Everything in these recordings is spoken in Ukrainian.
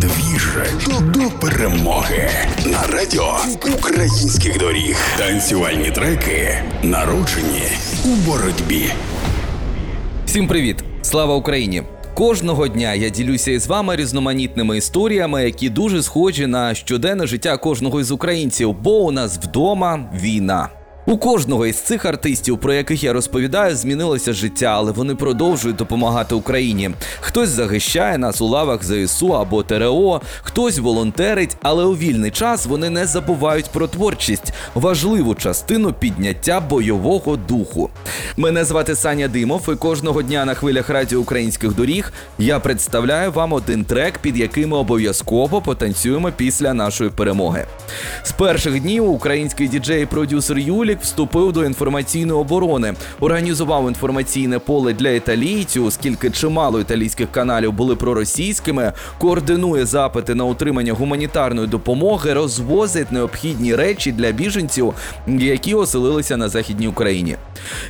Двіж до перемоги на радіо українських доріг. Танцювальні треки народжені у боротьбі. Всім привіт! Слава Україні! Кожного дня я ділюся із вами різноманітними історіями, які дуже схожі на щоденне життя кожного із українців, бо у нас вдома війна. У кожного із цих артистів, про яких я розповідаю, змінилося життя, але вони продовжують допомагати Україні. Хтось захищає нас у лавах ЗСУ або ТРО, хтось волонтерить, але у вільний час вони не забувають про творчість, важливу частину підняття бойового духу. Мене звати Саня Димов, і кожного дня на хвилях радіо українських доріг я представляю вам один трек, під яким ми обов'язково потанцюємо після нашої перемоги. З перших днів український діджей-продюсер Юлік вступив до інформаційної оборони, організував інформаційне поле для італійців, оскільки чимало італійських каналів були проросійськими, координує запити на отримання гуманітарної допомоги, розвозить необхідні речі для біженців, які оселилися на західній Україні.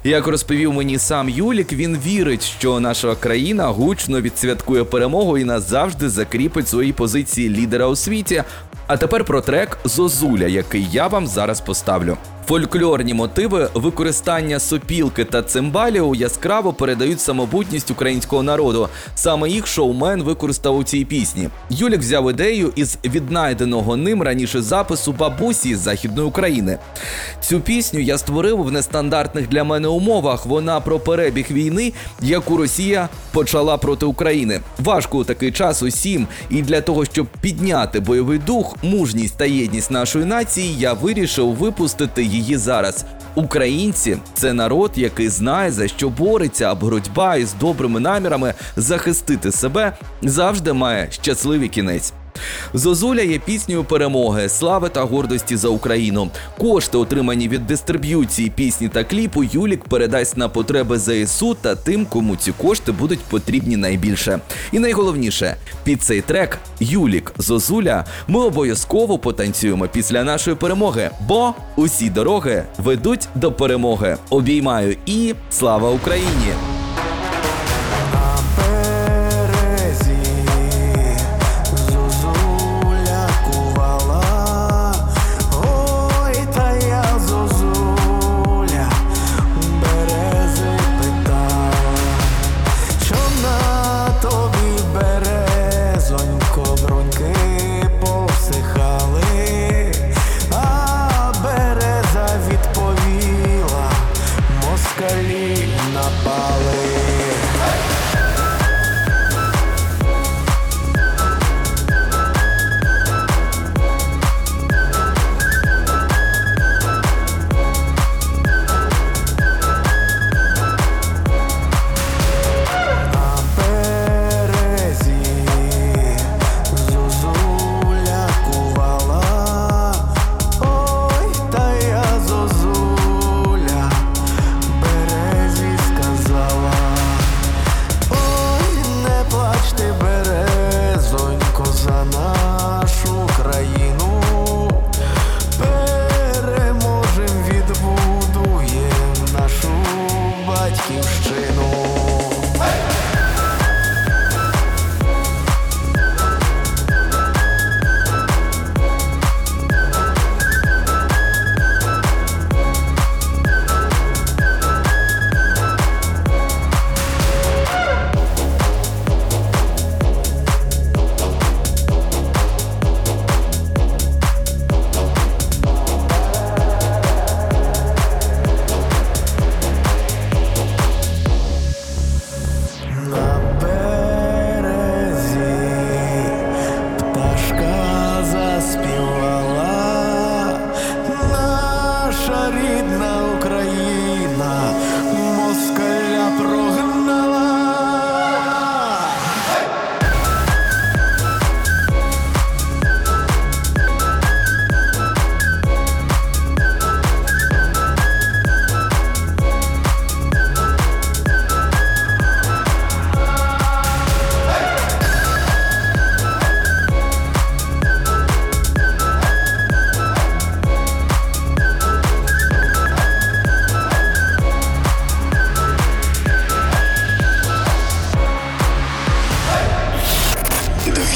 Як розповів мені сам Юлік, він вірить, що наша країна гучно відсвяткує перемогу і назавжди закріпить свої позиції лідера у світі. А тепер про трек Зозуля, який я вам зараз поставлю. Фольклорні мотиви використання сопілки та цимбалів яскраво передають самобутність українського народу. Саме їх шоумен використав у цій пісні. Юлік взяв ідею із віднайденого ним раніше запису бабусі з західної України. Цю пісню я створив в нестандартних для мене умовах. Вона про перебіг війни, яку Росія почала проти України. Важко у такий час усім, і для того, щоб підняти бойовий дух, мужність та єдність нашої нації, я вирішив випустити її зараз. Українці це народ, який знає за що бореться, а боротьба із добрими намірами захистити себе завжди має щасливий кінець. Зозуля є піснею перемоги, слави та гордості за Україну. Кошти, отримані від дистриб'юції пісні та кліпу, Юлік передасть на потреби ЗСУ та тим, кому ці кошти будуть потрібні найбільше. І найголовніше, під цей трек Юлік Зозуля ми обов'язково потанцюємо після нашої перемоги, бо усі дороги ведуть до перемоги. Обіймаю і слава Україні!